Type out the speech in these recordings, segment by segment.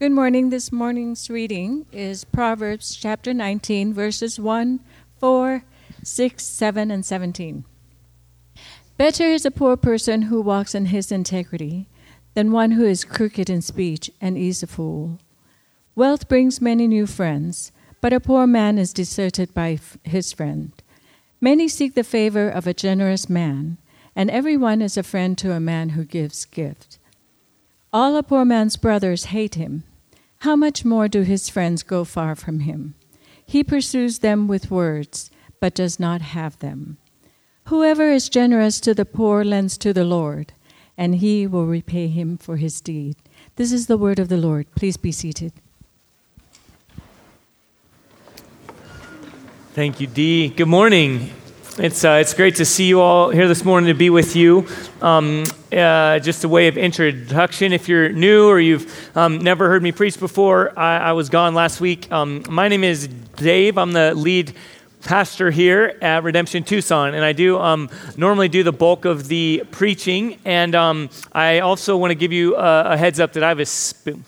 Good morning. This morning's reading is Proverbs chapter 19, verses 1, 4, 6, 7, and 17. Better is a poor person who walks in his integrity than one who is crooked in speech and is a fool. Wealth brings many new friends, but a poor man is deserted by his friend. Many seek the favor of a generous man, and everyone is a friend to a man who gives gift. All a poor man's brothers hate him. How much more do his friends go far from him? He pursues them with words, but does not have them. Whoever is generous to the poor lends to the Lord, and he will repay him for his deed. This is the word of the Lord. Please be seated. Thank you, Dee. Good morning. It's, uh, it's great to see you all here this morning to be with you. Um, uh, just a way of introduction. If you're new or you've um, never heard me preach before, I, I was gone last week. Um, my name is Dave. I'm the lead pastor here at Redemption Tucson, and I do um, normally do the bulk of the preaching. And um, I also want to give you a, a, heads up that I have a sp-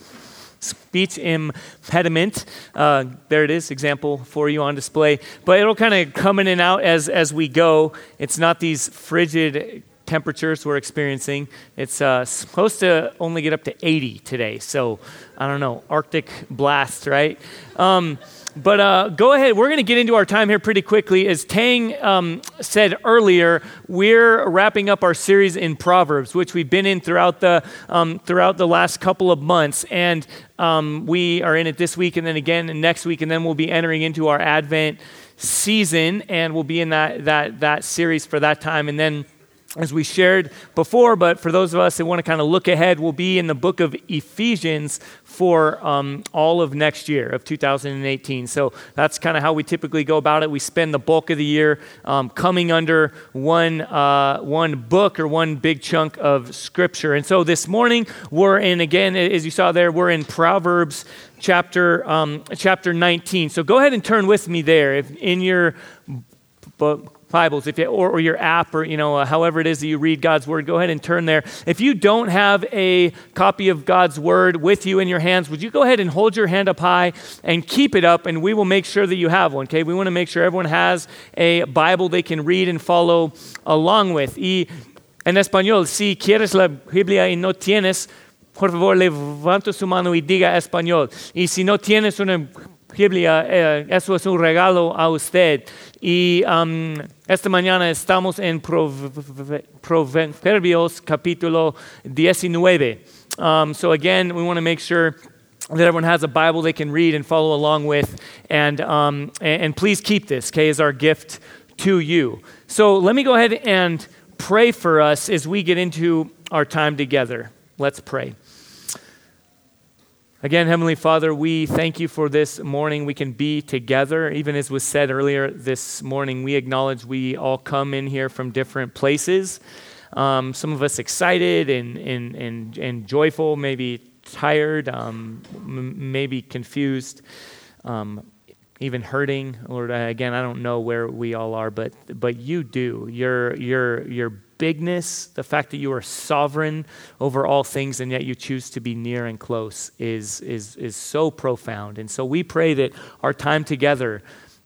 speech impediment. Uh, there it is, example for you on display. But it'll kind of come in and out as, as we go. It's not these frigid temperatures we're experiencing. It's uh, supposed to only get up to 80 today. So I don't know, Arctic blast, right? Um, but uh, go ahead. We're going to get into our time here pretty quickly. As Tang um, said earlier, we're wrapping up our series in Proverbs, which we've been in throughout the um, throughout the last couple of months, and um, we are in it this week, and then again next week, and then we'll be entering into our Advent season, and we'll be in that that that series for that time, and then as we shared before, but for those of us that want to kind of look ahead, we'll be in the book of Ephesians for um, all of next year, of 2018. So that's kind of how we typically go about it. We spend the bulk of the year um, coming under one, uh, one book or one big chunk of scripture. And so this morning, we're in, again, as you saw there, we're in Proverbs chapter, um, chapter 19. So go ahead and turn with me there. If in your book, Bibles, if you, or, or, your app, or you know, uh, however it is that you read God's word, go ahead and turn there. If you don't have a copy of God's word with you in your hands, would you go ahead and hold your hand up high and keep it up, and we will make sure that you have one. Okay, we want to make sure everyone has a Bible they can read and follow along with. Y en español, si quieres la Biblia y no tienes, por favor levanta su mano y diga español. Y si no tienes una Biblia, eh, eso es un regalo a usted. Y um, esta mañana estamos en Proverbios capítulo 19. Um, so again, we want to make sure that everyone has a Bible they can read and follow along with. And, um, and, and please keep this, okay, as our gift to you. So let me go ahead and pray for us as we get into our time together. Let's pray. Again, Heavenly Father, we thank you for this morning. We can be together. Even as was said earlier this morning, we acknowledge we all come in here from different places. Um, some of us excited and, and, and, and joyful, maybe tired, um, m- maybe confused, um, even hurting. Lord, again, I don't know where we all are, but, but you do. You're, you're, you're bigness, the fact that you are sovereign over all things and yet you choose to be near and close is, is, is so profound. And so we pray that our time together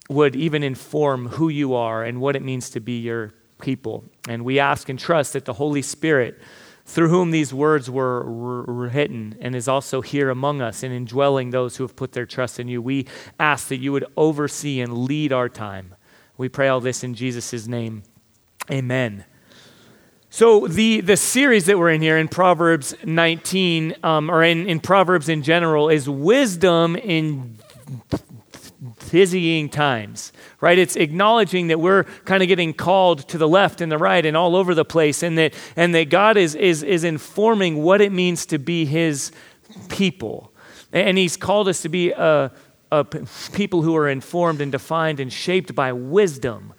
would even inform who you are and what it means to be your people. And we ask and trust that the Holy Spirit, through whom these words were written and is also here among us and indwelling those who have put their trust in you, we ask that you would oversee and lead our time. We pray all this in Jesus' name. Amen. So, the, the series that we're in here in Proverbs 19, um, or in, in Proverbs in general, is wisdom in dizzying times, right? It's acknowledging that we're kind of getting called to the left and the right and all over the place, and that, and that God is, is, is informing what it means to be His people. And He's called us to be a, a people who are informed and defined and shaped by wisdom.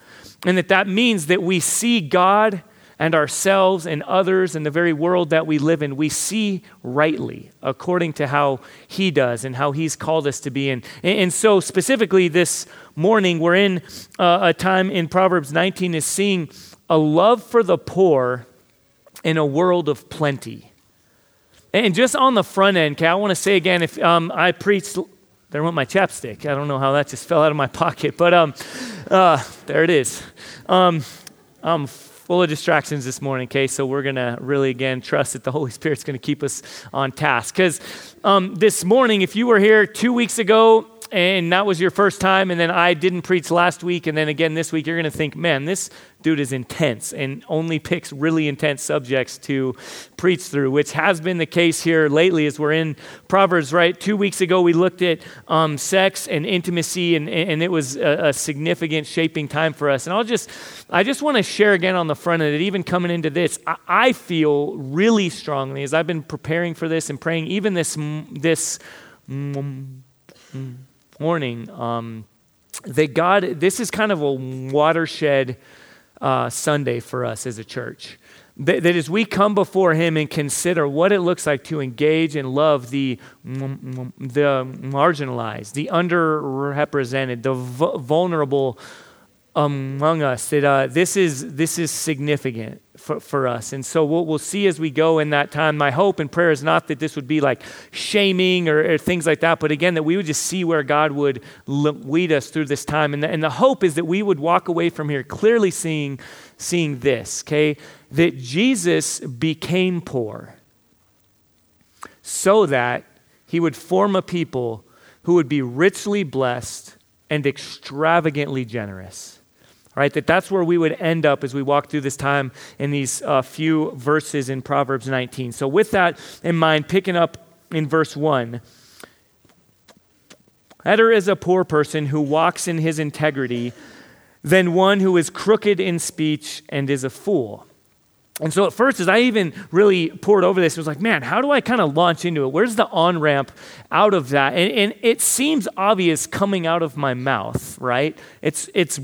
And that that means that we see God and ourselves and others and the very world that we live in, we see rightly according to how He does and how He's called us to be in. And, so, specifically, this morning, we're in uh, a time in Proverbs 19 is seeing a love for the poor in a world of plenty. And just on the front end, okay, I want to say again, if um, I preached, there went my chapstick. I don't know how that just fell out of my pocket, but um, uh, there it is. Um, I'm full of distractions this morning, okay? So we're going to really, again, trust that the Holy Spirit's going to keep us on task. Because um, this morning, if you were here two weeks ago, and that was your first time, and then I didn't preach last week, and then again this week, you're going to think, man, this dude is intense and only picks really intense subjects to preach through, which has been the case here lately as we're in Proverbs, right? Two weeks ago, we looked at um, sex and intimacy, and, and it was a, a, significant shaping time for us. And I'll just, I just want to share again on the front of it, even coming into this, I, I feel really strongly as I've been preparing for this and praying, even this, this, mm, mm, morning um, that God, this is kind of a watershed uh, Sunday for us as a church. That, that, as we come before Him and consider what it looks like to engage and love the, the marginalized, the underrepresented, the vulnerable among us, that uh, this, is, this is significant for, for us. And so we'll, we'll see as we go in that time. My hope and prayer is not that this would be like shaming or, or things like that, but again, that we would just see where God would lead us through this time. And the, and the hope is that we would walk away from here clearly seeing, seeing this, okay? That Jesus became poor so that he would form a people who would be richly blessed and extravagantly generous right? That that's where we would end up as we walk through this time in these uh, few verses in Proverbs 19. So, with that in mind, picking up in verse 1. Better is a poor person who walks in his integrity than one who is crooked in speech and is a fool. And so at first, as I even really poured over this, it was like, man, how do I kind of launch into it? Where's the on ramp out of that? And, and, it seems obvious coming out of my mouth, right? It's, it's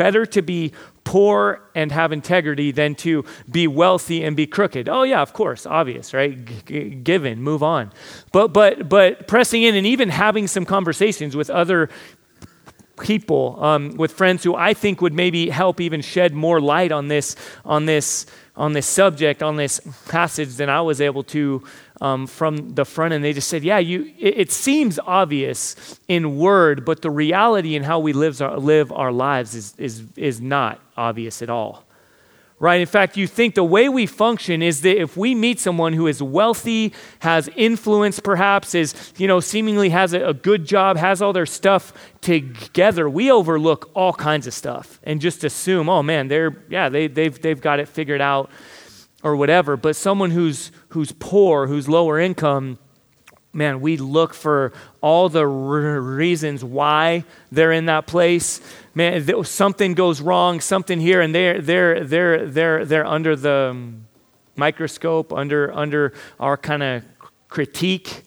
Better to be poor and have integrity than to be wealthy and be crooked. Oh yeah, of course, obvious, right? G- given, move on. But but but pressing in and even having some conversations with other people, um, with friends who I think would maybe help even shed more light on this on this on this subject on this passage than I was able to um, from the front end. They just said, Yeah, you, it, it, seems obvious in word, but the reality in how we live our, live our lives is, is, is not obvious at all. Right? In fact, you think the way we function is that if we meet someone who is wealthy, has influence perhaps, is, you know, seemingly has a, a good job, has all their stuff together, we overlook all kinds of stuff and just assume, oh man, they're, yeah, they, they've, they've got it figured out or whatever. But someone who's, who's poor, who's lower income, man, we look for all the r- reasons why they're in that place. Man, th- something goes wrong, something here, and they're, they're, they're, they're, they're under the microscope, under, under our kind of critique.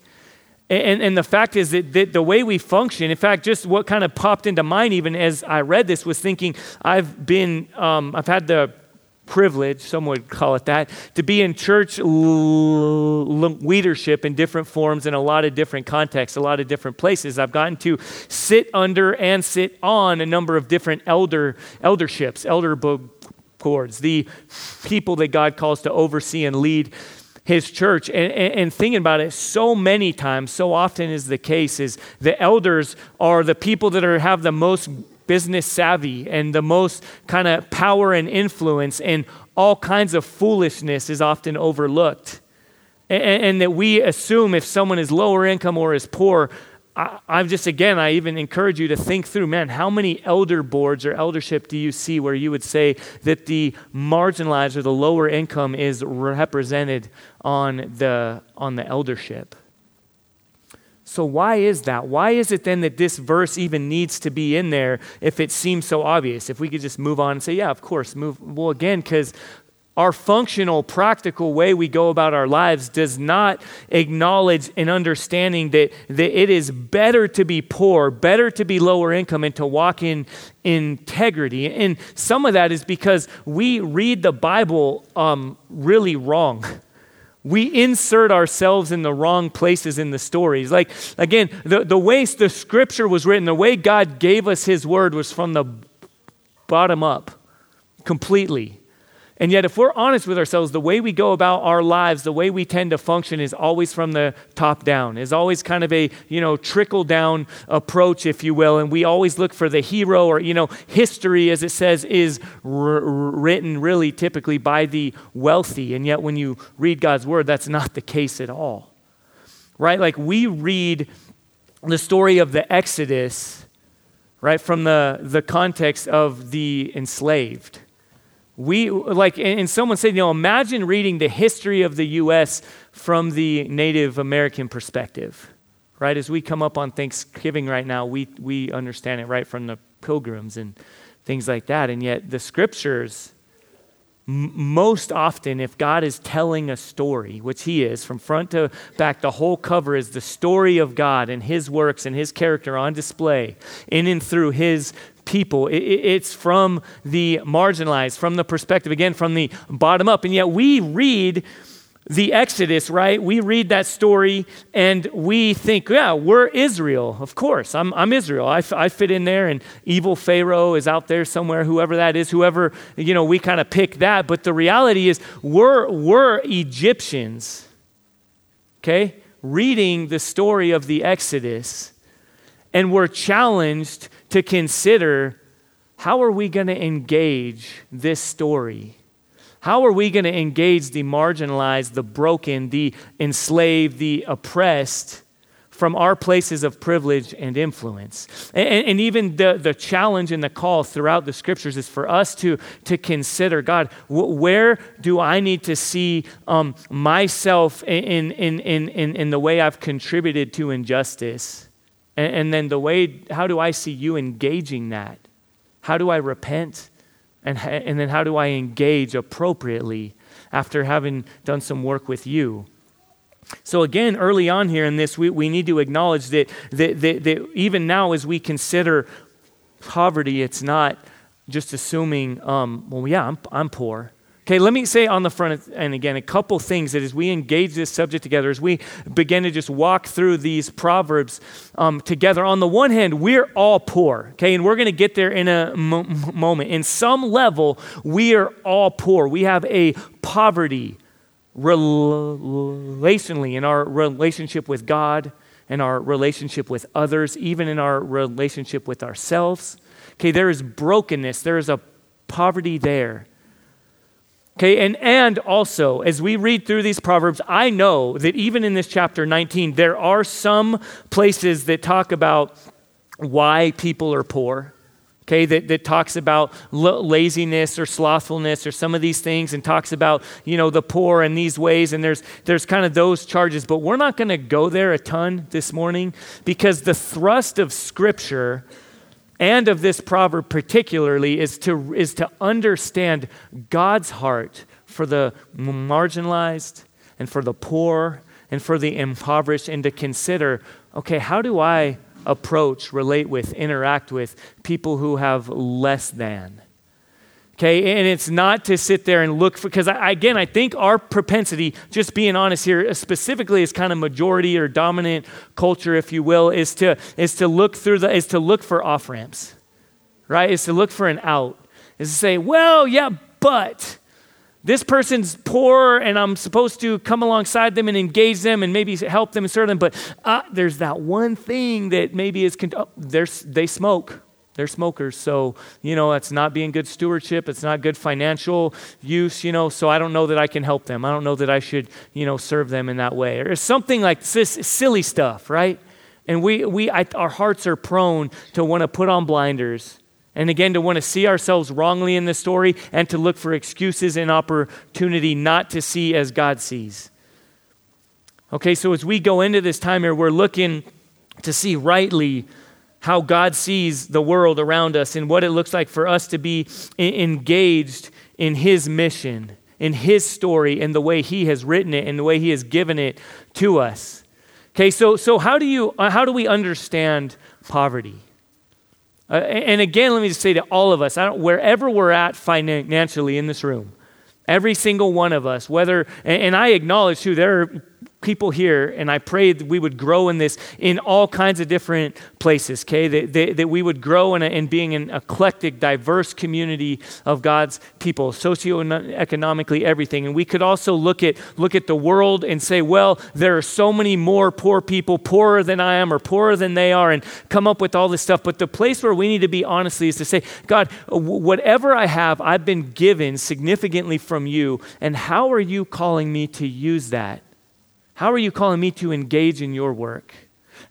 And, and the fact is that, that, the way we function, in fact, just what kind of popped into mind even as I read this was thinking, I've been, um, I've had the privilege, some would call it that, to be in church leadership in different forms in a lot of different contexts, a lot of different places. I've gotten to sit under and sit on a number of different elder elderships, elder boards, the people that God calls to oversee and lead his church. And, and, and, thinking about it, so many times, so often is the case, is the elders are the people that are, have the most business savvy and the most kind of power and influence, and all kinds of foolishness is often overlooked. And, and that we assume if someone is lower income or is poor, I, am just, again, I even encourage you to think through, man, how many elder boards or eldership do you see where you would say that the marginalized or the lower income is represented on the, on the eldership? So, why is that? Why is it then that this verse even needs to be in there if it seems so obvious? If we could just move on and say, yeah, of course, move. Well, again, because our functional, practical way we go about our lives does not acknowledge an understanding that, that it is better to be poor, better to be lower income, and to walk in integrity. And some of that is because we read the Bible um, really wrong we insert ourselves in the wrong places in the stories. Like, again, the, the way the scripture was written, the way God gave us his word was from the bottom up completely. And yet, if we're honest with ourselves, the way we go about our lives, the way we tend to function is always from the top down, is always kind of a, you know, trickle down approach, if you will. And we always look for the hero or, you know, history, as it says, is r- written really typically by the wealthy. And yet, when you read God's word, that's not the case at all. Right? Like we read the story of the Exodus, right, from the, the context of the enslaved we, like, and someone said, you know, imagine reading the history of the U.S. from the Native American perspective, right? As we come up on Thanksgiving right now, we, we understand it right from the pilgrims and things like that. And yet, the scriptures, most often, if God is telling a story, which He is, from front to back, the whole cover is the story of God and His works and His character on display in and through His people. It's from the marginalized, from the perspective, again, from the bottom up. And yet we read the Exodus, right? We read that story and we think, yeah, we're Israel. Of course, I'm, I'm Israel. I, I fit in there, and evil Pharaoh is out there somewhere, whoever that is, whoever, you know, we kind of pick that. But the reality is, we're, we're Egyptians, okay? Reading the story of the Exodus, and we're challenged to consider how are we going to engage this story? How are we going to engage the marginalized, the broken, the enslaved, the oppressed from our places of privilege and influence? And, and, even the, the challenge and the call throughout the scriptures is for us to, to consider God, where do I need to see um, myself in, in, in, in, in the way I've contributed to injustice? And, and then the way, how do I see you engaging that? How do I repent? And, and then how do I engage appropriately after having done some work with you? So, again, early on here in this, we, we need to acknowledge that, that, that, that even now, as we consider poverty, it's not just assuming, um, well, yeah, I'm, I'm poor. Okay, let me say on the front and again a couple things that as we engage this subject together, as we begin to just walk through these proverbs um, together. On the one hand, we're all poor. Okay, and we're going to get there in a moment. In some level, we are all poor. We have a poverty relationally in our relationship with God, in our relationship with others, even in our relationship with ourselves. Okay, there is brokenness. There is a poverty there. Okay, and, and also, as we read through these Proverbs, I know that even in this chapter 19, there are some places that talk about why people are poor. Okay, that, that talks about laziness or slothfulness or some of these things and talks about, you know, the poor in these ways. And there's, there's kind of those charges. But we're not going to go there a ton this morning because the thrust of Scripture and of this proverb particularly is to, is to understand God's heart for the marginalized and for the poor and for the impoverished and to consider okay, how do I approach, relate with, interact with people who have less than? Okay, and it's not to sit there and look for, because again, I think our propensity, just being honest here, specifically as kind of majority or dominant culture, if you will, is to, is to look through the, is to look for off ramps, right? Is to look for an out, is to say, well, yeah, but this person's poor and I'm supposed to come alongside them and engage them and maybe help them and serve them, but uh, there's that one thing that maybe is, con- oh, they smoke they're smokers. So, you know, it's not being good stewardship. It's not good financial use, you know. So I don't know that I can help them. I don't know that I should, you know, serve them in that way. Or it's something like this silly stuff, right? And we, we I, our hearts are prone to want to put on blinders and again to want to see ourselves wrongly in the story and to look for excuses and opportunity not to see as God sees. Okay, so as we go into this time here, we're looking to see rightly how God sees the world around us and what it looks like for us to be engaged in His mission, in His story, and the way He has written it and the way He has given it to us. Okay, so, so how, do you, uh, how do we understand poverty? Uh, and again, let me just say to all of us, wherever we're at financially in this room, every single one of us, whether, and I acknowledge too, there are people here, and I pray that we would grow in this in all kinds of different places, okay? That, that, that we would grow in, a, in being an eclectic, diverse community of God's people, socioeconomically, everything. And we could also look at, look at the world and say, well, there are so many more poor people, poorer than I am or poorer than they are, and come up with all this stuff. But the place where we need to be honestly is to say, God, whatever I have, I've been given significantly from you, and how are you calling me to use that? How are you calling me to engage in your work?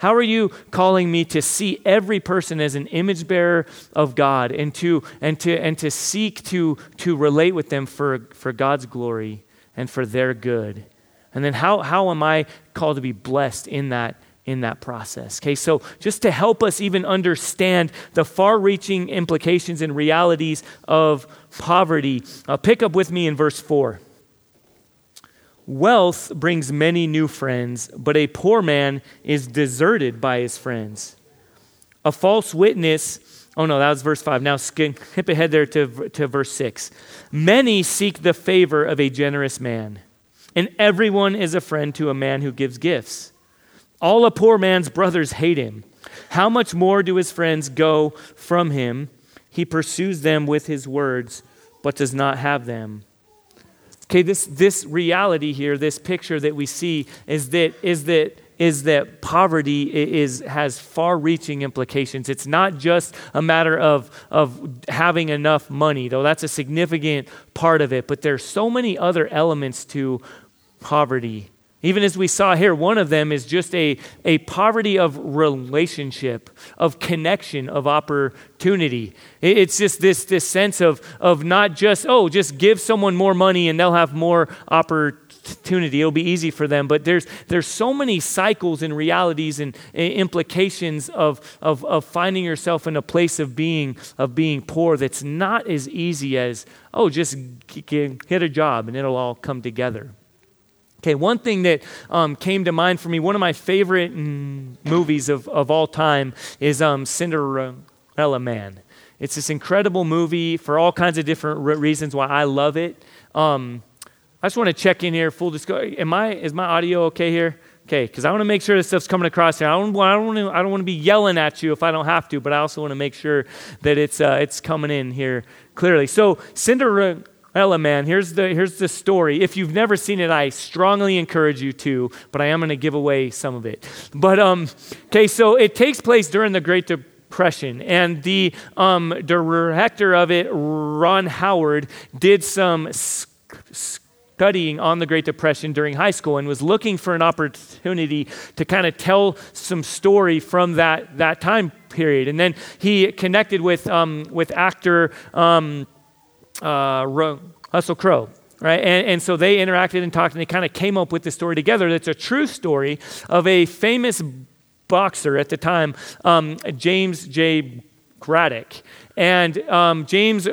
How are you calling me to see every person as an image bearer of God and to, and to, and to seek to, to relate with them for, for God's glory and for their good? And then how, how am I called to be blessed in that, in that process? Okay, so just to help us even understand the far reaching implications and realities of poverty, uh, pick up with me in verse 4. Wealth brings many new friends, but a poor man is deserted by his friends. A false witness, oh no, that was verse 5. Now skip ahead there to, to verse 6. Many seek the favor of a generous man, and everyone is a friend to a man who gives gifts. All a poor man's brothers hate him. How much more do his friends go from him? He pursues them with his words, but does not have them. Okay, this, this reality here, this picture that we see is that, is that, is that poverty is, has far reaching implications. It's not just a matter of, of having enough money, though. That's a significant part of it, but there's so many other elements to poverty even as we saw here, one of them is just a, a poverty of relationship, of connection, of opportunity. It's just this, this sense of, of not just, oh, just give someone more money and they'll have more opportunity. It'll be easy for them. But there's, there's so many cycles and realities and implications of, of, of finding yourself in a place of being, of being poor that's not as easy as, oh, just get a job and it'll all come together. Okay, one thing that um, came to mind for me, one of my favorite mm, movies of, of all time is um, Cinderella Man. It's this incredible movie for all kinds of different re- reasons why I love it. Um, I just want to check in here, full disclosure. Am I, is my audio okay here? Okay, because I want to make sure this stuff's coming across here. I don't, I, don't want to, I don't want to be yelling at you if I don't have to, but I also want to make sure that it's, uh, it's coming in here clearly. So, Cinderella Ella, man, here's the, here's the story. If you've never seen it, I strongly encourage you to, but I am going to give away some of it. But, um, okay, so it takes place during the Great Depression, and the um, director of it, Ron Howard, did some studying on the Great Depression during high school and was looking for an opportunity to kind of tell some story from that, that time period. And then he connected with, um, with actor. Um, uh, Russell Crowe. Right? And, and so they interacted and talked, and they kind of came up with this story together. That's a true story of a famous boxer at the time, um, James J. Braddock. And um, James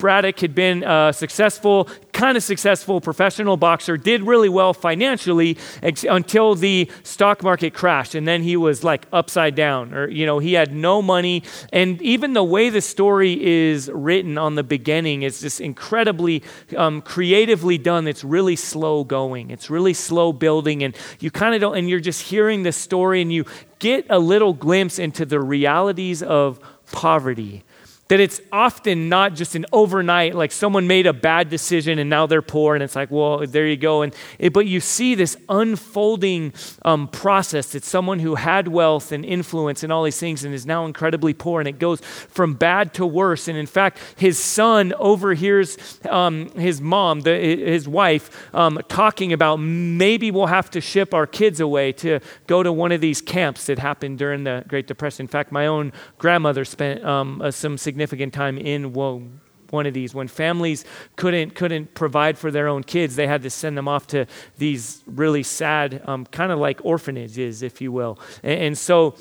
Braddock had been a successful, kind of successful professional boxer, did really well financially ex- until the stock market crashed. And then he was like upside down, or, you know, he had no money. And even the way the story is written on the beginning is just incredibly um, creatively done. It's really slow going, it's really slow building. And you kind of don't, and you're just hearing the story and you get a little glimpse into the realities of poverty that it's often not just an overnight, like someone made a bad decision and now they're poor, and it's like, well, there you go. And it, but you see this unfolding um, process that someone who had wealth and influence and all these things and is now incredibly poor, and it goes from bad to worse. And in fact, his son overhears um, his mom, the, his wife, um, talking about maybe we'll have to ship our kids away to go to one of these camps that happened during the Great Depression. In fact, my own grandmother spent um, some significant significant time in one of these when families couldn't couldn't provide for their own kids they had to send them off to these really sad um, kind of like orphanages if you will and, and so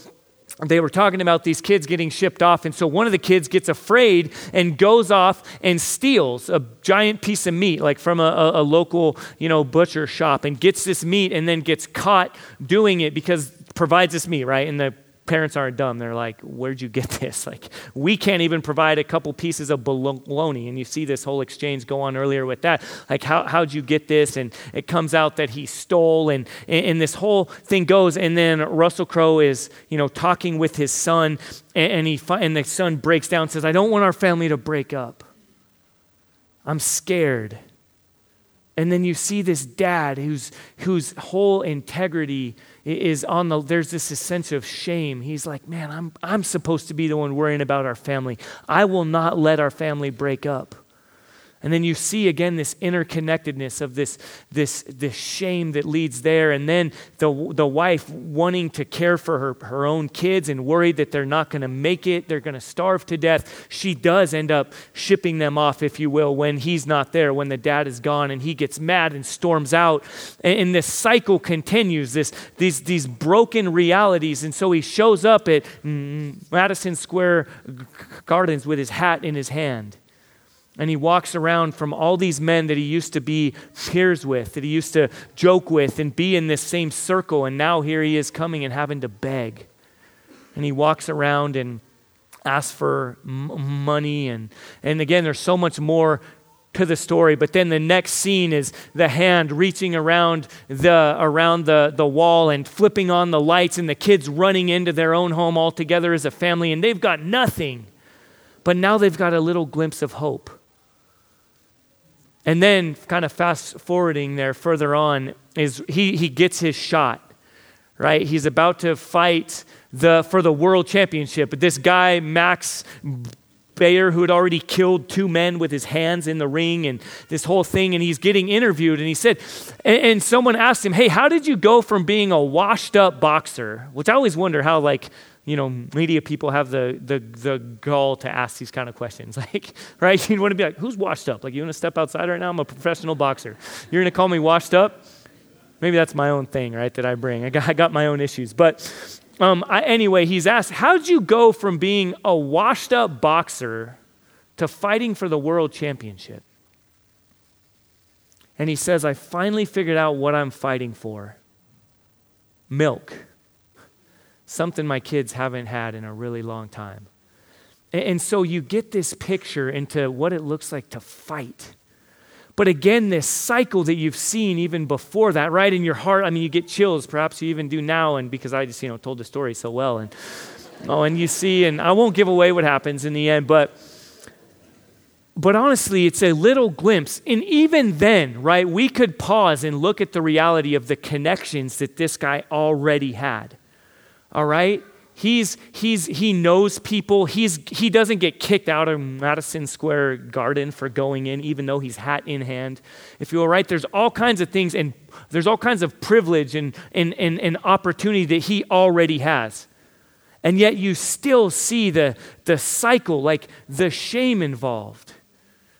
they were talking about these kids getting shipped off. And so one of the kids gets afraid and goes off and steals a giant piece of meat, like from a, a, a, local, you know, butcher shop, and gets this meat and then gets caught doing it because provides this meat, right? And the parents aren't dumb. They're like, where'd you get this? Like, we can't even provide a couple pieces of bologna. And you see this whole exchange go on earlier with that. Like, how, how'd you get this? And it comes out that he stole, and, and this whole thing goes. And then Russell Crowe is, you know, talking with his son, and, and, he, and the son breaks down and says, I don't want our family to break up. I'm scared. And then you see this dad whose, whose whole integrity is on the, there's this sense of shame. He's like, man, I'm, I'm supposed to be the one worrying about our family. I will not let our family break up. And then you see again this interconnectedness of this, this, this shame that leads there. And then the, the wife wanting to care for her, her own kids and worried that they're not going to make it, they're going to starve to death. She does end up shipping them off, if you will, when he's not there, when the dad is gone, and he gets mad and storms out. And, and this cycle continues, this, these, these broken realities. And so he shows up at mm, Madison Square Gardens with his hat in his hand. And he walks around from all these men that he used to be peers with, that he used to joke with and be in this same circle. And now here he is coming and having to beg. And he walks around and asks for m- money. And, and again, there's so much more to the story. But then the next scene is the hand reaching around the, around the, the wall and flipping on the lights, and the kids running into their own home all together as a family. And they've got nothing. But now they've got a little glimpse of hope. And then, kind of fast forwarding there further on, is he, he gets his shot, right? He's about to fight the, for the world championship. But this guy, Max Baer, who had already killed two men with his hands in the ring and this whole thing, and he's getting interviewed. And he said, and, and someone asked him, Hey, how did you go from being a washed up boxer? Which I always wonder how, like, you know, media people have the, the, the gall to ask these kind of questions. Like, right? You want to be like, who's washed up? Like, you want to step outside right now? I'm a professional boxer. You're going to call me washed up? Maybe that's my own thing, right, that I bring. I got, I got my own issues. But um, I, anyway, he's asked, how'd you go from being a washed up boxer to fighting for the world championship? And he says, I finally figured out what I'm fighting for milk something my kids haven't had in a really long time. And so you get this picture into what it looks like to fight. But again, this cycle that you've seen even before that, right in your heart, I mean, you get chills, perhaps you even do now, and because I just, you know, told the story so well. And oh, and you see, and I won't give away what happens in the end, but but honestly, it's a little glimpse. And even then, right, we could pause and look at the reality of the connections that this guy already had all right? He's, he's, he knows people. He's, he doesn't get kicked out of Madison Square Garden for going in, even though he's hat in hand. If you're right? There's all kinds of things, and there's all kinds of privilege and, and, and, and opportunity that he already has. And yet you still see the, the cycle, like the shame involved.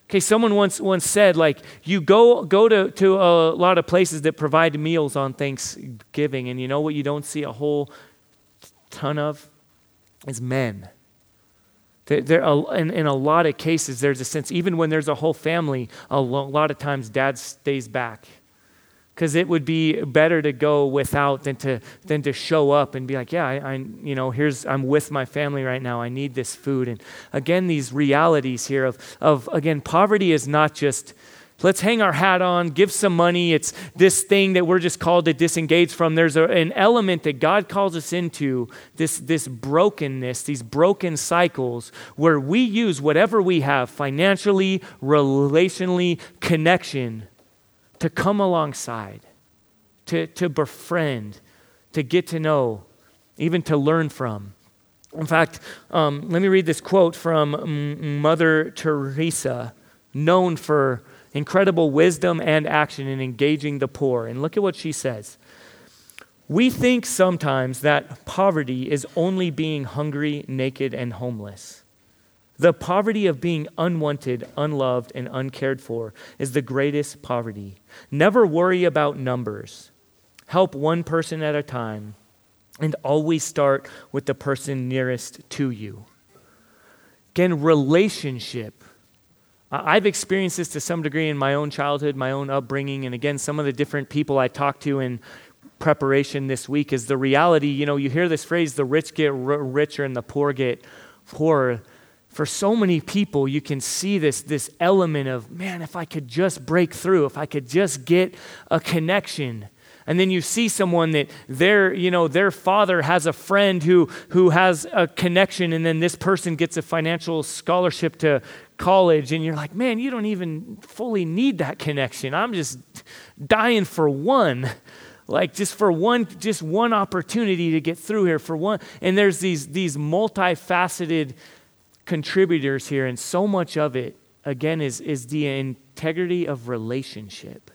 Okay, someone once, once said, like, you go, go to, to a lot of places that provide meals on Thanksgiving, and you know what you don't see a whole ton of is men. There, there, in, in a lot of cases, there's a sense, even when there's a whole family, a lot of times dad stays back. Because it would be better to go without than to, than to show up and be like, yeah, I, I, you know, here's, I'm with my family right now. I need this food. And again, these realities here of, of again, poverty is not just let's hang our hat on, give some money. It's this thing that we're just called to disengage from. There's a, an element that God calls us into, this, this brokenness, these broken cycles, where we use whatever we have financially, relationally, connection to come alongside, to, to befriend, to get to know, even to learn from. In fact, um, let me read this quote from Mother Teresa, known for incredible wisdom and action in engaging the poor. And look at what she says. We think sometimes that poverty is only being hungry, naked, and homeless. The poverty of being unwanted, unloved, and uncared for is the greatest poverty. Never worry about numbers. Help one person at a time, and always start with the person nearest to you. Again, relationship I've experienced this to some degree in my own childhood, my own upbringing, and again, some of the different people I talked to in preparation this week is the reality. You know, you hear this phrase the rich get r- richer and the poor get poorer. For so many people, you can see this, this element of, man, if I could just break through, if I could just get a connection and then you see someone that their you know their father has a friend who who has a connection and then this person gets a financial scholarship to college and you're like man you don't even fully need that connection. I'm just dying for one. Like just for one just one opportunity to get through here for one. And there's these these multifaceted contributors here and so much of it again is is the integrity of relationship.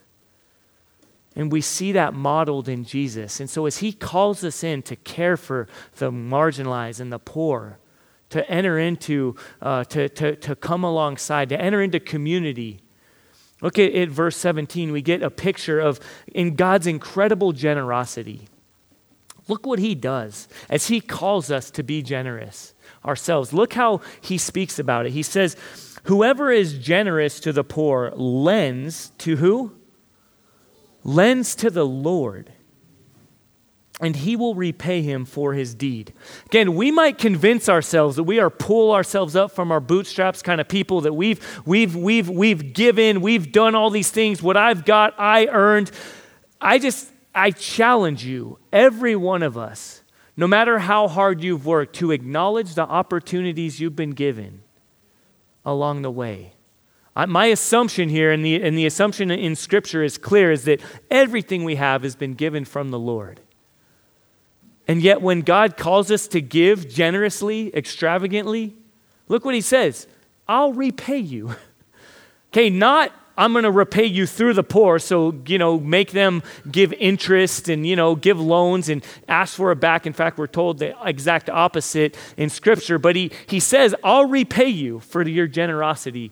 And we see that modeled in Jesus. And so, as He calls us in to care for the marginalized and the poor, to enter into, uh, to, to, to come alongside, to enter into community, look at, at verse 17. We get a picture of in God's incredible generosity. Look what He does as He calls us to be generous ourselves. Look how He speaks about it. He says, Whoever is generous to the poor lends to who? lends to the Lord, and he will repay him for his deed. Again, we might convince ourselves that we are pull ourselves up from our bootstraps kind of people that we've we've we've we've given, we've done all these things, what I've got, I earned. I just I challenge you, every one of us, no matter how hard you've worked, to acknowledge the opportunities you've been given along the way my assumption here, and the, and the assumption in Scripture is clear, is that everything we have has been given from the Lord. And yet, when God calls us to give generously, extravagantly, look what He says I'll repay you. okay, not I'm going to repay you through the poor. So, you know, make them give interest and, you know, give loans and ask for it back. In fact, we're told the exact opposite in Scripture. But he, he says, I'll repay you for your generosity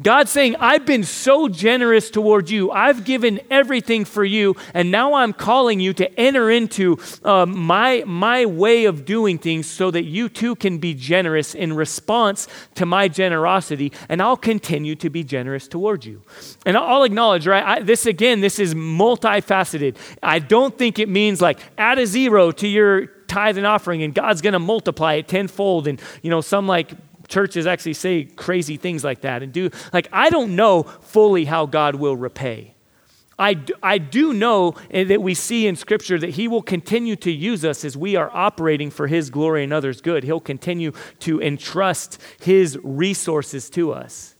God's saying, I've been so generous toward you. I've given everything for you, and now I'm calling you to enter into uh, my, my way of doing things so that you too can be generous in response to my generosity, and I'll continue to be generous toward you. And I'll acknowledge, right, I, this again, this is multifaceted. I don't think it means like add a zero to your tithe and offering and God's going to multiply it tenfold. And, you know, some like churches actually say crazy things like that and do like i don't know fully how god will repay I I do know eh, that we see in Scripture that He will continue to use us as we are operating for His glory and others' good. He'll continue to entrust His resources to us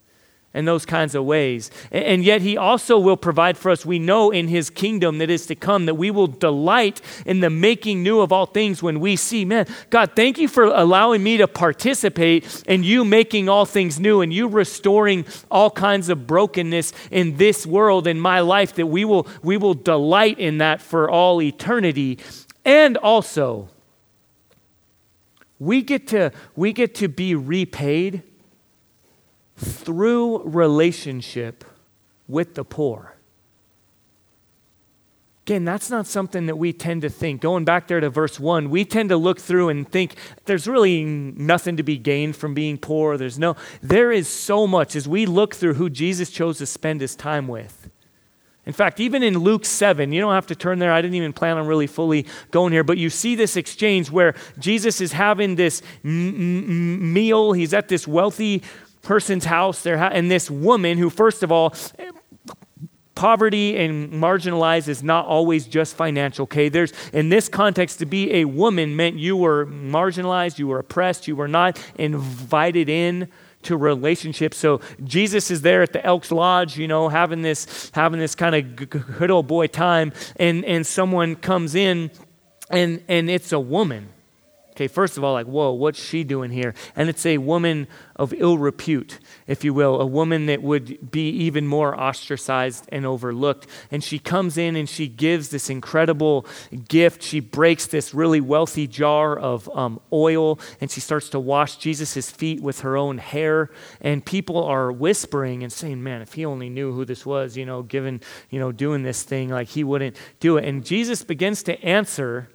in those kinds of ways. And yet, He also will provide for us. We know in His kingdom that is to come that we will delight in the making new of all things when we see, man, God, thank you for allowing me to participate in you making all things new and you restoring all kinds of brokenness in this world, in my life, that we will, we will delight in that for all eternity. And also, we get to, we get to be repaid through relationship with the poor. Again, that's not something that we tend to think. Going back there to verse 1, we tend to look through and think there's really nothing to be gained from being poor. There's no, there is so much as we look through who Jesus chose to spend his time with. In fact, even in Luke 7, you don't have to turn there. I didn't even plan on really fully going here, but you see this exchange where Jesus is having this meal. He's at this wealthy person's house there, and this woman who, first of all, poverty and marginalized is not always just financial okay? There's in this context to be a woman meant you were marginalized you were oppressed you were not invited in to relationships. So jesus is there at the elks lodge you know having this having this kind of good old boy time and and someone comes in and and it's a woman Okay, first of all, like, whoa, what's she doing here? And it's a woman of ill repute, if you will, a woman that would be even more ostracized and overlooked. And she comes in and she gives this incredible gift. She breaks this really wealthy jar of um, oil and she starts to wash Jesus' feet with her own hair. And people are whispering and saying, man, if he only knew who this was, you know, given, you know, doing this thing, like he wouldn't do it. And Jesus begins to answer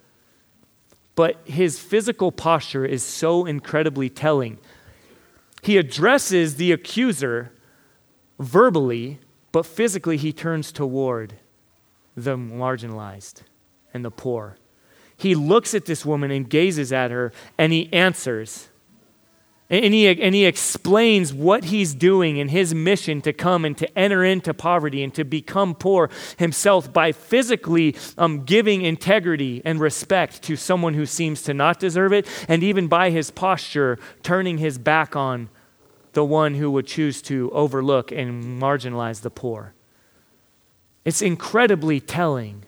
but his physical posture is so incredibly telling. He addresses the accuser verbally, but physically he turns toward the marginalized and the poor. He looks at this woman and gazes at her, and he answers. And he, and he explains what he's doing in his mission to come and to enter into poverty and to become poor himself by physically um, giving integrity and respect to someone who seems to not deserve it, and even by his posture, turning his back on the one who would choose to overlook and marginalize the poor. It's incredibly telling.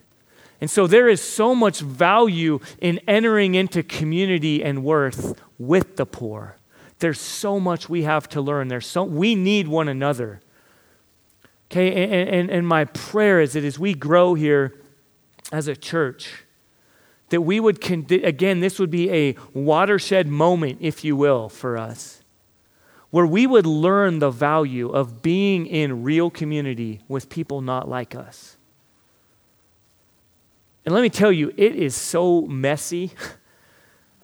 And so there is so much value in entering into community and worth with the poor. There's so much we have to learn. There's so we need one another. Okay, and, and, and my prayer is that as we grow here as a church, that we would, con- again, this would be a watershed moment, if you will, for us, where we would learn the value of being in real community with people not like us. And let me tell you, it is so messy.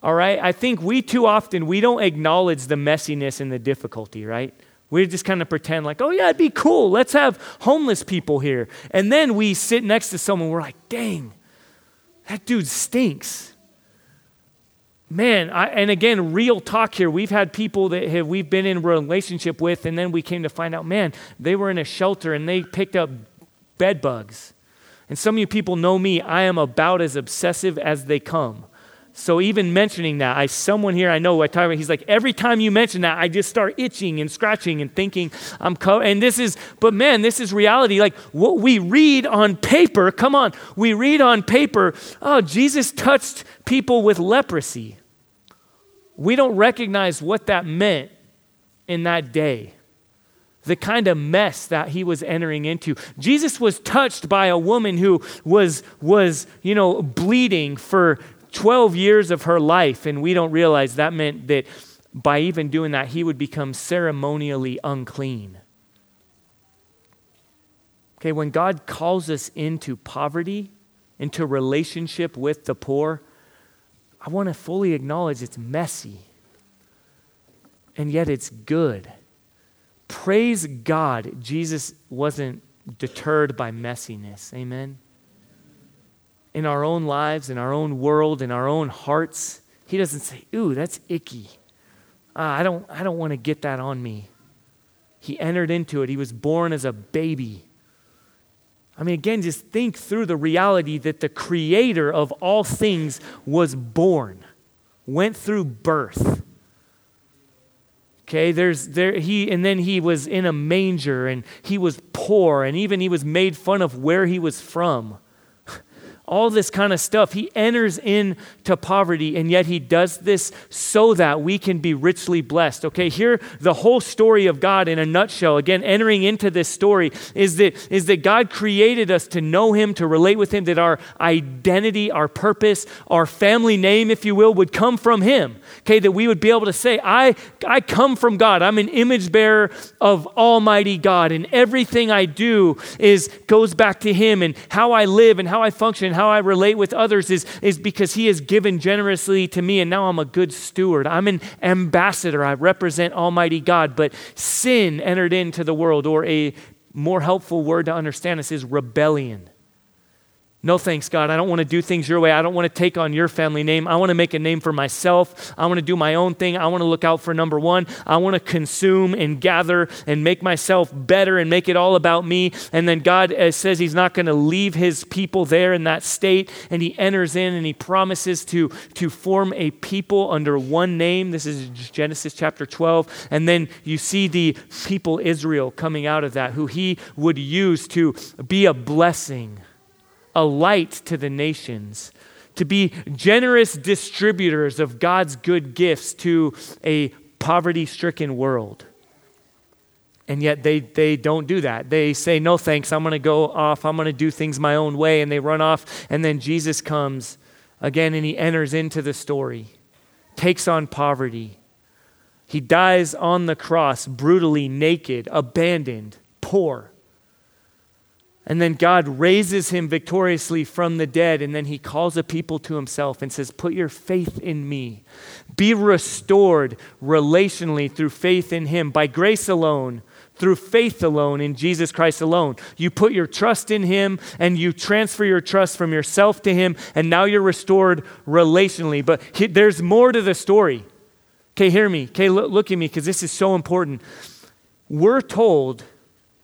All right? I think we too often we don't acknowledge the messiness and the difficulty, right? We just kind of pretend like, oh yeah, it'd be cool. Let's have homeless people here. And then we sit next to someone, we're like, dang, that dude stinks. Man, I, and again, real talk here. We've had people that have, we've been in relationship with, and then we came to find out, man, they were in a shelter and they picked up bed bugs. And some of you people know me, I am about as obsessive as they come. So even mentioning that, I someone here I know I talk about. He's like every time you mention that, I just start itching and scratching and thinking I'm co- and this is. But man, this is reality. Like what we read on paper. Come on, we read on paper. Oh, Jesus touched people with leprosy. We don't recognize what that meant in that day. The kind of mess that he was entering into. Jesus was touched by a woman who was was you know bleeding for 12 years of her life, and we don't realize that meant that by even doing that, he would become ceremonially unclean. Okay, when God calls us into poverty, into relationship with the poor, I want to fully acknowledge it's messy, and yet it's good. Praise God, Jesus wasn't deterred by messiness. Amen in our own lives, in our own world, in our own hearts, he doesn't say, Ooh, that's icky. Uh, I don't, I don't want to get that on me. He entered into it. He was born as a baby. I mean, again, just think through the reality that the creator of all things was born, went through birth. Okay, there's there he and then he was in a manger and he was poor and even he was made fun of where he was from all this kind of stuff. He enters into poverty, and yet he does this so that we can be richly blessed. Okay, here the whole story of God in a nutshell. Again, entering into this story is that, is that God created us to know him, to relate with him, that our identity, our purpose, our family name, if you will, would come from him. Okay, that we would be able to say, I, I come from God. I'm an image bearer of Almighty God, and everything I do is goes back to him and how I live and how I function and how I relate with others is, is because He has given generously to me, and now I'm a good steward. I'm an ambassador. I represent Almighty God. But sin entered into the world, or a more helpful word to understand this is rebellion. No thanks, God. I don't want to do things your way. I don't want to take on your family name. I want to make a name for myself. I want to do my own thing. I want to look out for number one. I want to consume and gather and make myself better and make it all about me. And then God uh, says He's not going to leave His people there in that state. And He enters in and He promises to, to form a people under one name. This is Genesis chapter 12. And then you see the people Israel coming out of that, who He would use to be a blessing a light to the nations, to be generous distributors of God's good gifts to a poverty stricken world. And yet they, they don't do that. They say, No thanks, I'm going to go off, I'm going to do things my own way. And they run off. And then Jesus comes again and he enters into the story, takes on poverty. He dies on the cross, brutally naked, abandoned, poor. And then God raises him victoriously from the dead, and then he calls a people to himself and says, Put your faith in me. Be restored relationally through faith in him, by grace alone, through faith alone in Jesus Christ alone. You put your trust in Him and you transfer your trust from yourself to Him, and now you're restored relationally. But he, there's more to the story. Okay, hear me. Okay, look, look at me because this is so important. We're told,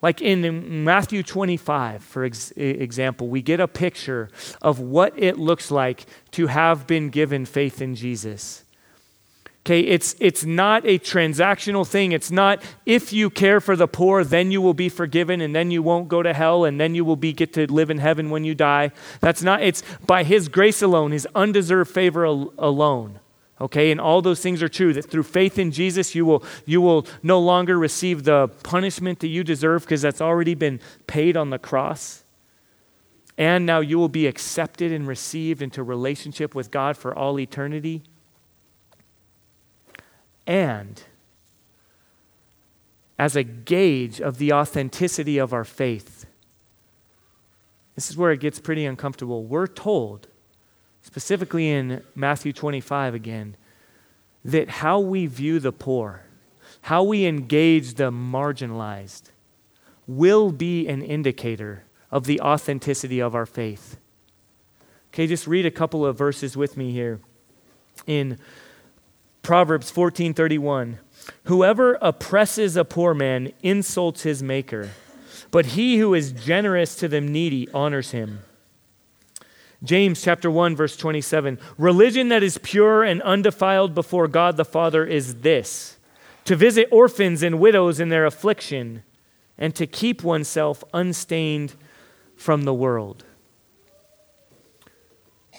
like in Matthew 25, for ex- example, we get a picture of what it looks like to have been given faith in Jesus. Okay, it's, it's not a transactional thing. It's not if you care for the poor, then you will be forgiven and then you won't go to hell and then you will be get to live in heaven when you die. That's not, it's by his grace alone, his undeserved favor al- alone. Okay, and all those things are true that through faith in Jesus, you will, you will no longer receive the punishment that you deserve because that's already been paid on the cross. And now you will be accepted and received into relationship with God for all eternity and as a gauge of the authenticity of our faith. This is where it gets pretty uncomfortable. We're told, specifically in Matthew 25 again, that how we view the poor, how we engage the marginalized, will be an indicator of the authenticity of our faith. Okay, just read a couple of verses with me here. In Proverbs 14:31 Whoever oppresses a poor man insults his maker, but he who is generous to the needy honors him. James chapter 1 verse 27 Religion that is pure and undefiled before God the Father is this to visit orphans and widows in their affliction and to keep oneself unstained from the world.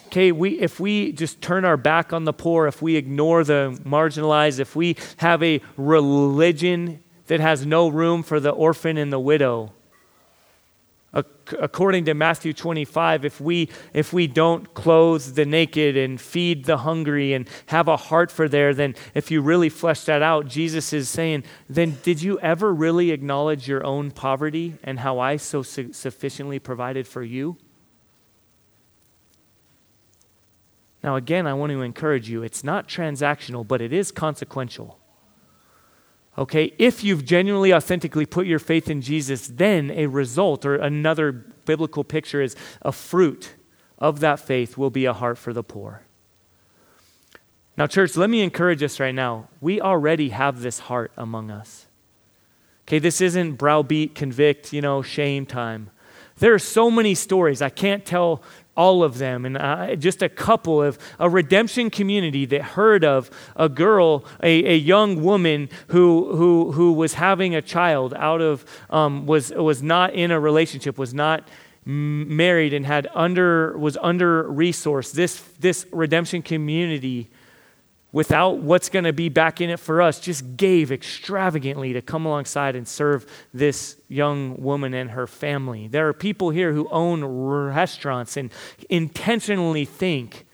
Okay, we, if we just turn our back on the poor, if we ignore the marginalized, if we have a religion that has no room for the orphan and the widow, according to Matthew 25, if we, if we don't clothe the naked and feed the hungry and have a heart for there, then if you really flesh that out, Jesus is saying, then did you ever really acknowledge your own poverty and how I so su- sufficiently provided for you? Now, again, I want to encourage you it's not transactional, but it is consequential. Okay, if you've genuinely, authentically put your faith in Jesus, then a result or another biblical picture is a fruit of that faith will be a heart for the poor. Now, church, let me encourage us right now. We already have this heart among us. Okay, this isn't browbeat, convict, you know, shame time. There are so many stories. I can't tell all of them, and uh, just a couple of a redemption community that heard of a girl, a, a young woman who, who, who was having a child out of, um, was, was not in a relationship, was not married and had under was under resourced. This this redemption community without what's going to be back in it for us, just gave extravagantly to come alongside and serve this young woman and her family. There are people here who own restaurants and intentionally think,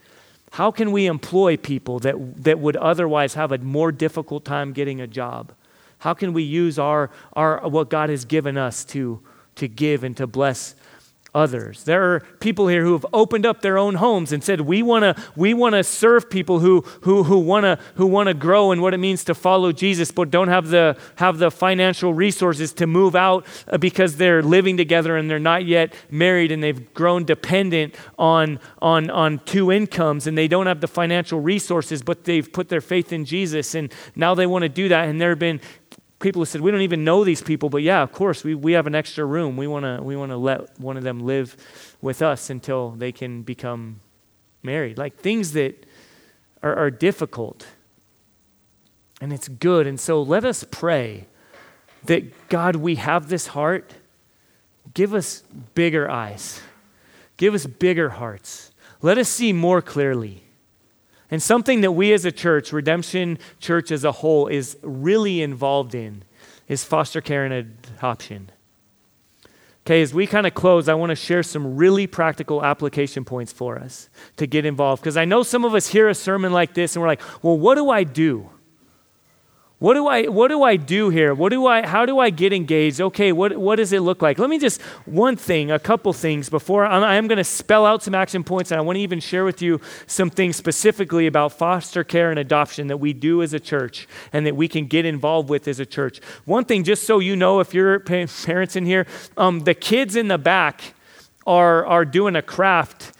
how can we employ people that, that would otherwise have a more difficult time getting a job? How can we use our, our, what God has given us to, to give and to bless others. There are people here who have opened up their own homes and said, "We want to we want to serve people who who who want to who want to grow in what it means to follow Jesus, but don't have the have the financial resources to move out uh, because they're living together and they're not yet married and they've grown dependent on on on two incomes and they don't have the financial resources, but they've put their faith in Jesus and now they want to do that and there have been people who said, We don't even know these people, but yeah, of course, we, we have an extra room. We want to we wanna let one of them live with us until they can become married. Like things that are, are difficult. And it's good. And so let us pray that, God, we have this heart. Give us bigger eyes, give us bigger hearts. Let us see more clearly. And something that we as a church, Redemption Church as a whole, is really involved in is foster care and adoption. Okay, as we kind of close, I want to share some really practical application points for us to get involved. Because I know some of us hear a sermon like this and we're like, well, what do I do? What do I what do I do here? What do I how do I get engaged? Okay, what what does it look like? Let me just one thing, a couple things before I'm, I am going to spell out some action points and I want to even share with you some things specifically about foster care and adoption that we do as a church and that we can get involved with as a church. One thing just so you know if you're parents in here, um, the kids in the back are are doing a craft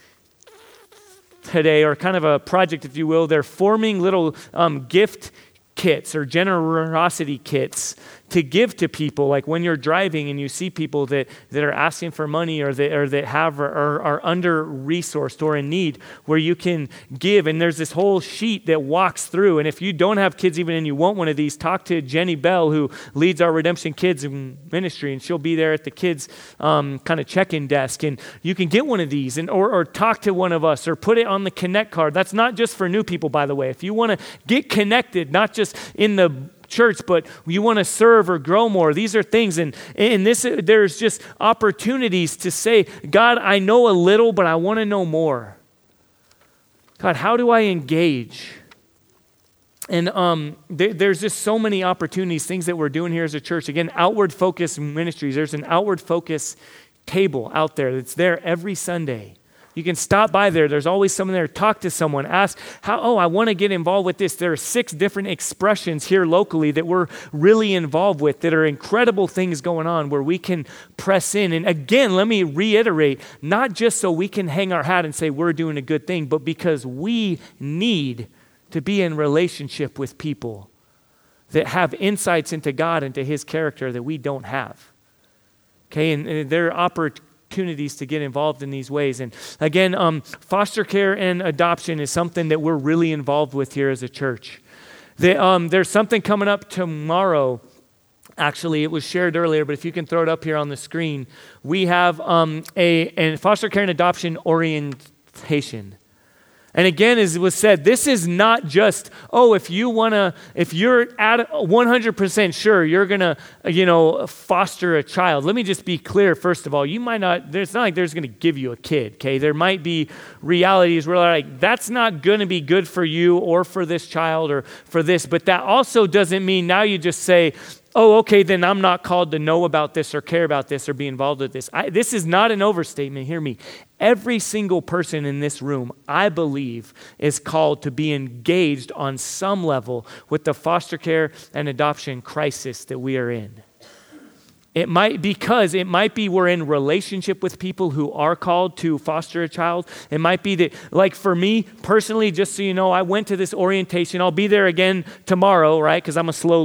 today, or kind of a project, if you will. They're forming little um, gift kits or generosity kits to give to people. Like when you're driving and you see people that, that are asking for money or that, or that have or, or are under resourced or in need, where you can give. And there's this whole sheet that walks through. And if you don't have kids even and you want one of these, talk to Jenny Bell, who leads our Redemption Kids ministry, and she'll be there at the kids' um, kind of check-in desk. And you can get one of these, and or, or talk to one of us, or put it on the Connect card. That's not just for new people, by the way. If you want to get connected, not just in the church, but you want to serve or grow more. These are things, and and this, there's just opportunities to say, God, I know a little, but I want to know more. God, how do I engage? And um, th- there's just so many opportunities, things that we're doing here as a church. Again, outward focus ministries. There's an outward focus table out there that's there every Sunday. You can stop by there. There's always someone there. Talk to someone. Ask, how, oh, I want to get involved with this. There are six different expressions here locally that we're really involved with that are incredible things going on where we can press in. And again, let me reiterate not just so we can hang our hat and say we're doing a good thing, but because we need to be in relationship with people that have insights into God and to His character that we don't have. Okay, and, and there are opportunities opportunities to get involved in these ways. And again, um, foster care and adoption is something that we're really involved with here as a church. Um, there's something coming up tomorrow. Actually, it was shared earlier, but if you can throw it up here on the screen, we have um, a, a foster care and adoption orientation. And again, as was said, this is not just, oh, if you want to, if you're at 100% sure you're going to, you know, foster a child. Let me just be clear, first of all, you might not, it's not like there's going to give you a kid, okay? There might be realities where like, that's not going to be good for you or for this child or for this. But that also doesn't mean now you just say, oh, okay, then I'm not called to know about this or care about this or be involved with this. I, this is not an overstatement. Hear me. Every single person in this room, I believe, is called to be engaged on some level with the foster care and adoption crisis that we are in. It might because it might be we're in relationship with people who are called to foster a child. It might be that, like for me personally, just so you know, I went to this orientation. I'll be there again tomorrow, right? Because I'm a slow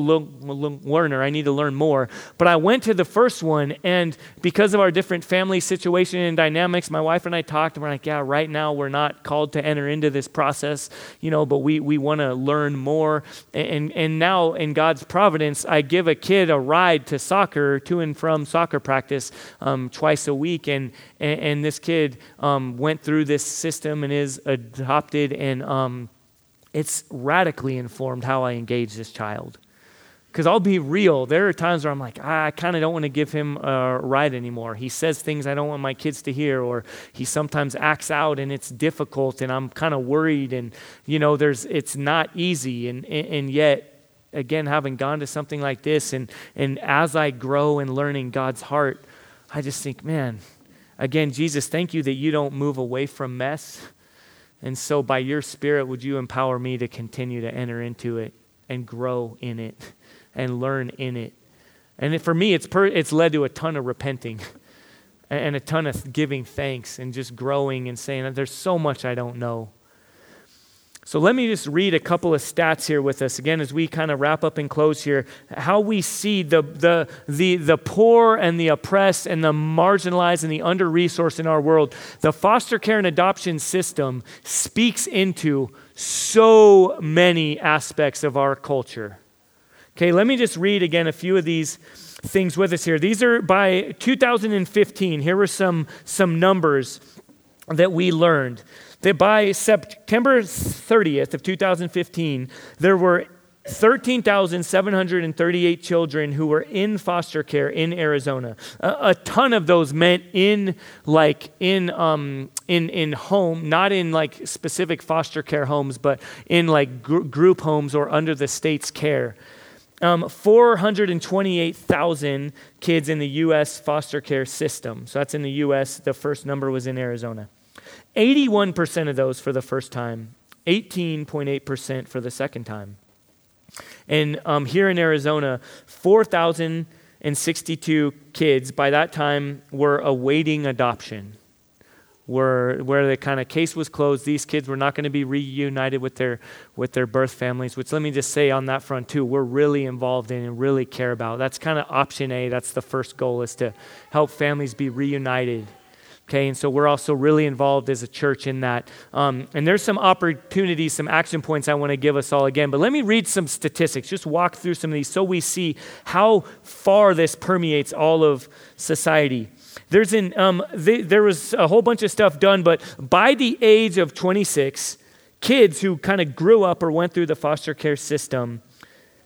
learner. I need to learn more. But I went to the first one, and because of our different family situation and dynamics, my wife and I talked, and we're like, yeah, right now we're not called to enter into this process, you know, but we, we want to learn more. And, and now, in God's providence, I give a kid a ride to soccer to and from soccer practice um, twice a week. And, and, and this kid um, went through this system and is adopted, and um, it's radically informed how I engage this child. Because I'll be real, there are times where I'm like, ah, I kind of don't want to give him a ride anymore. He says things I don't want my kids to hear, or he sometimes acts out and it's difficult, and I'm kind of worried. And, you know, there's, it's not easy. And, and yet, again, having gone to something like this, and, and as I grow in learning God's heart, I just think, man, again, Jesus, thank you that you don't move away from mess. And so, by your Spirit, would you empower me to continue to enter into it and grow in it and learn in it? And for me, it's, per, it's led to a ton of repenting and a ton of giving thanks and just growing and saying there's so much I don't know. So let me just read a couple of stats here with us again as we kind of wrap up and close here. How we see the, the, the, the poor and the oppressed and the marginalized and the under resourced in our world. The foster care and adoption system speaks into so many aspects of our culture. Okay, let me just read again a few of these things with us here. These are by 2015. Here were some, some numbers that we learned that by September 30th of 2015, there were 13,738 children who were in foster care in Arizona. A, a, ton of those meant in like in um, in in home, not in like specific foster care homes, but in like gr- group homes or under the state's care. Um, 428,000 kids in the U.S. foster care system. So that's in the U.S., the first number was in Arizona. 81% of those for the first time, 18.8% for the second time. And um, here in Arizona, 4,062 kids by that time were awaiting adoption were where the kind of case was closed. These kids were not going to be reunited with their with their birth families. Which let me just say on that front too, we're really involved in and really care about. That's kind of option A. That's the first goal is to help families be reunited. Okay, and so we're also really involved as a church in that. Um, and there's some opportunities, some action points I want to give us all again. But let me read some statistics, just walk through some of these so we see how far this permeates all of society. There's an, um, there was a whole bunch of stuff done, but by the age of 26, kids who kind of grew up or went through the foster care system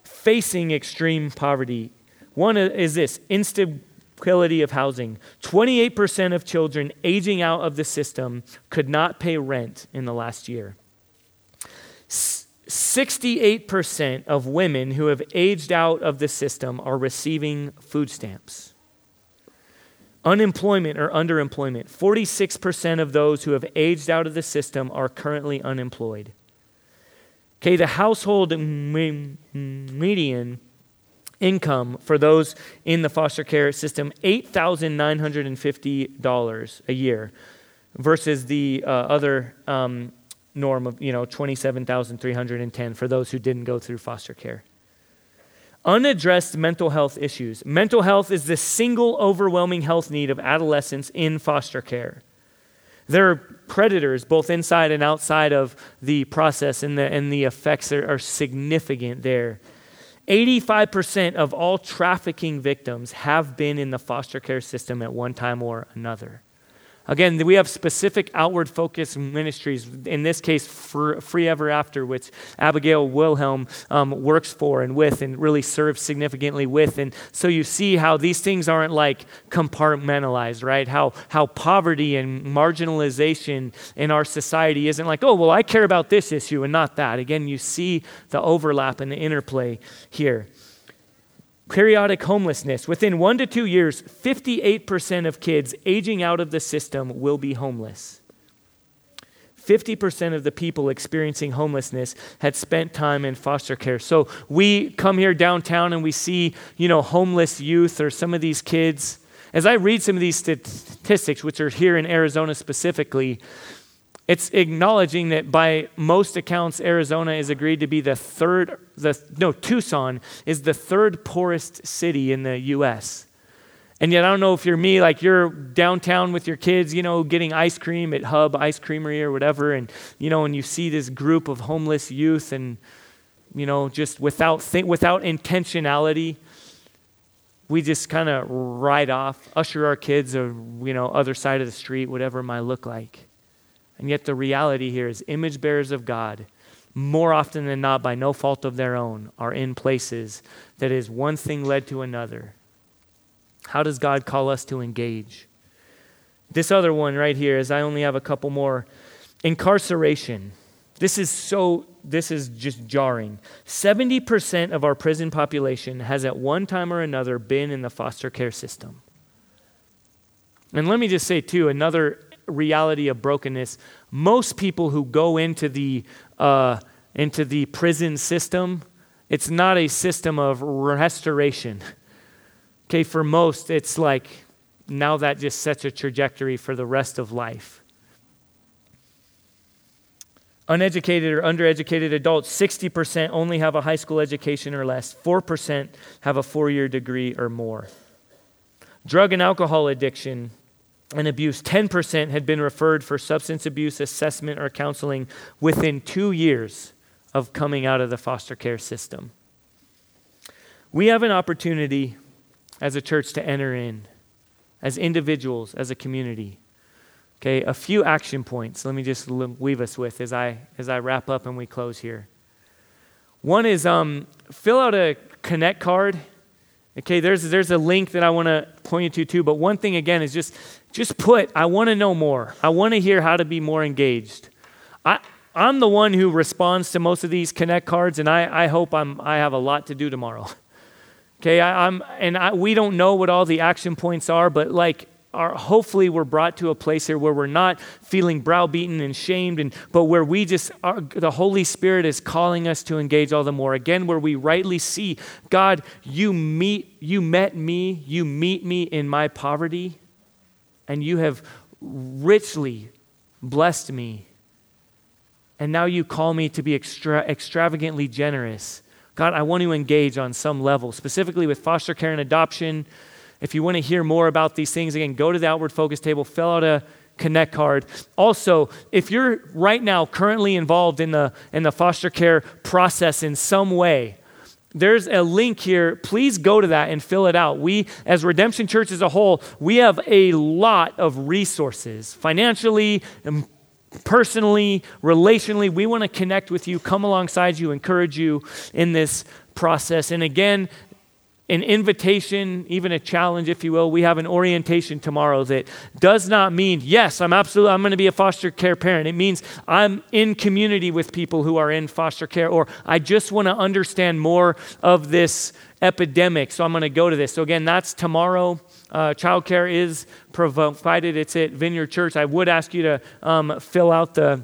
facing extreme poverty. One is this instability of housing. 28% of children aging out of the system could not pay rent in the last year. 68% of women who have aged out of the system are receiving food stamps. Unemployment or underemployment 46% of those who have aged out of the system are currently unemployed. Okay, the household median income for those in the foster care system $8,950 a year versus the uh, other um, norm of you know 27,310 for those who didn't go through foster care. Unaddressed mental health issues. Mental health is the single overwhelming health need of adolescents in foster care. There are predators both inside and outside of the process, and the, and the effects are, are significant there. 85% of all trafficking victims have been in the foster care system at one time or another. Again, we have specific outward focus ministries, in this case, Free Ever After, which Abigail Wilhelm um, works for and with and really serves significantly with. And so you see how these things aren't like compartmentalized, right? How, how poverty and marginalization in our society isn't like, oh, well, I care about this issue and not that. Again, you see the overlap and the interplay here. Periodic homelessness. Within one to two years, 58% of kids aging out of the system will be homeless. 50% of the people experiencing homelessness had spent time in foster care. So we come here downtown and we see, you know, homeless youth or some of these kids. As I read some of these statistics, which are here in Arizona specifically, it's acknowledging that by most accounts, Arizona is agreed to be the third, the, no, Tucson is the third poorest city in the U.S. And yet, I don't know if you're me, like you're downtown with your kids, you know, getting ice cream at Hub Ice Creamery or whatever, and, you know, and you see this group of homeless youth and, you know, just without, without intentionality, we just kind of ride off, usher our kids or, you know, other side of the street, whatever it might look like. And yet, the reality here is image bearers of God, more often than not, by no fault of their own, are in places that is one thing led to another. How does God call us to engage? This other one right here is I only have a couple more. Incarceration. This is so, this is just jarring. 70% of our prison population has at one time or another been in the foster care system. And let me just say, too, another reality of brokenness. Most people who go into the, uh, into the prison system, it's not a system of restoration. Okay, for most, it's like now that just sets a trajectory for the rest of life. Uneducated or undereducated adults, 60% only have a high school education or less, 4% have a four year degree or more. Drug and alcohol addiction, and abuse, 10% had been referred for substance abuse assessment or counseling within two years of coming out of the foster care system. We have an opportunity as a church to enter in, as individuals, as a community. Okay, a few action points. Let me just leave us with as I as I wrap up and we close here. One is um, fill out a connect card. Okay, there's there's a link that I want to point you to too. But one thing again is just just put, I want to know more. I want to hear how to be more engaged. I, I'm the one who responds to most of these Connect cards, and I, I hope I'm, I have a lot to do tomorrow. Okay, I, am and I, we don't know what all the action points are, but like are hopefully we're brought to a place here where we're not feeling browbeaten and shamed and but where we just are, the holy spirit is calling us to engage all the more. Again where we rightly see god you meet you met me you meet me in my poverty and you have richly blessed me and now you call me to be extra, extravagantly generous. God i want to engage on some level specifically with foster care and adoption if you want to hear more about these things, again, go to the Outward Focus table, fill out a connect card. Also, if you're right now currently involved in the, in the foster care process in some way, there's a link here. Please go to that and fill it out. We, as Redemption Church as a whole, we have a lot of resources financially, personally, relationally. We want to connect with you, come alongside you, encourage you in this process. And again, an invitation, even a challenge, if you will. We have an orientation tomorrow that does not mean, yes, I'm absolutely, I'm going to be a foster care parent. It means I'm in community with people who are in foster care, or I just want to understand more of this epidemic, so I'm going to go to this. So, again, that's tomorrow. Uh, childcare is provided, it's at Vineyard Church. I would ask you to um, fill out the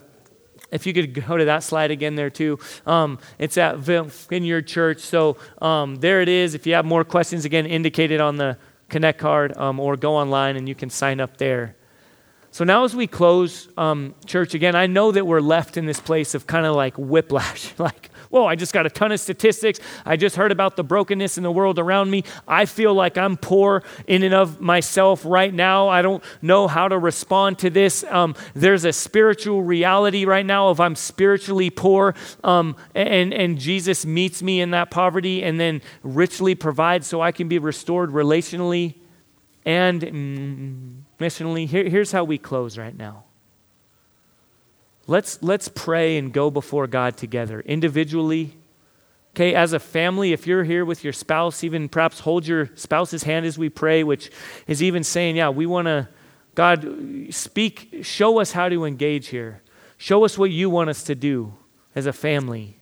if you could go to that slide again there too. Um, it's at Vineyard Church. So um, there it is. If you have more questions, again, indicated on the Connect card um, or go online and you can sign up there. So now, as we close, um, church, again, I know that we're left in this place of kind of like whiplash. like, whoa, I just got a ton of statistics. I just heard about the brokenness in the world around me. I feel like I'm poor in and of myself right now. I don't know how to respond to this. Um, there's a spiritual reality right now of I'm spiritually poor, um, and, and Jesus meets me in that poverty and then richly provides so I can be restored relationally and mm, missionally. Here, here's how we close right now. Let's, let's pray and go before God together, individually. Okay, as a family, if you're here with your spouse, even perhaps hold your spouse's hand as we pray, which is even saying, yeah, we want to, God, speak, show us how to engage here. Show us what you want us to do as a family.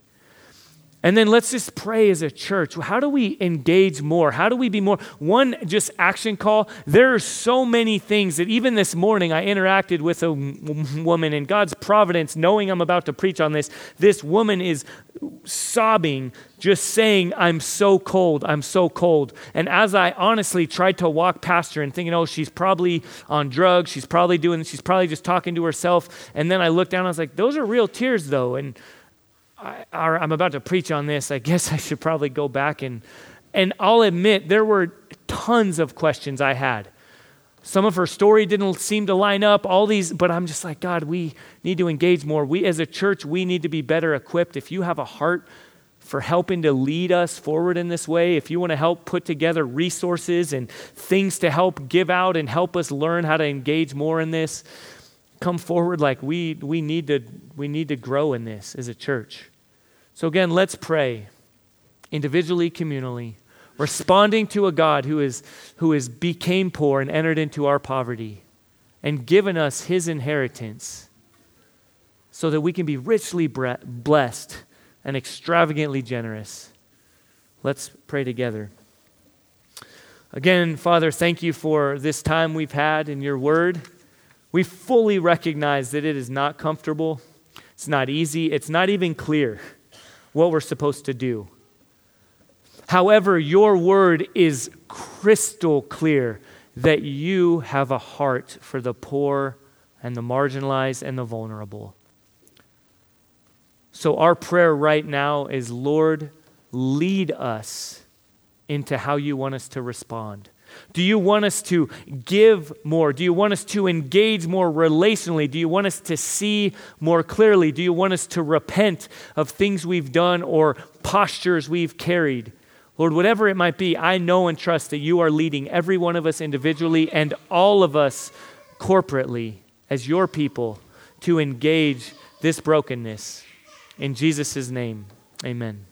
And then let's just pray as a church. How do we engage more? How do we be more? One just action call. There are so many things that even this morning I interacted with a woman in God's providence, knowing I'm about to preach on this. This woman is sobbing, just saying, I'm so cold, I'm so cold. And as I honestly tried to walk past her and thinking, oh, she's probably on drugs, she's probably doing, she's probably just talking to herself. And then I looked down, I was like, those are real tears though. And I, am about to preach on this. I guess I should probably go back and, and I'll admit there were tons of questions I had. Some of her story didn't seem to line up, all these, but I'm just like, God, we need to engage more. We, as a church, we need to be better equipped. If you have a heart for helping to lead us forward in this way, if you want to help put together resources and things to help give out and help us learn how to engage more in this, come forward like we, we, need to, we need to grow in this as a church. So, again, let's pray individually, communally, responding to a God who, is, who is became poor and entered into our poverty and given us his inheritance so that we can be richly blessed and extravagantly generous. Let's pray together. Again, Father, thank you for this time we've had in your word. We fully recognize that it is not comfortable, it's not easy, it's not even clear what we're supposed to do. However, your word is crystal clear that you have a heart for the poor and the marginalized and the vulnerable. So, our prayer right now is Lord, lead us into how you want us to respond. Do you want us to give more? Do you want us to engage more relationally? Do you want us to see more clearly? Do you want us to repent of things we've done or postures we've carried? Lord, whatever it might be, I know and trust that you are leading every one of us individually and all of us corporately as your people to engage this brokenness. In Jesus' name, amen.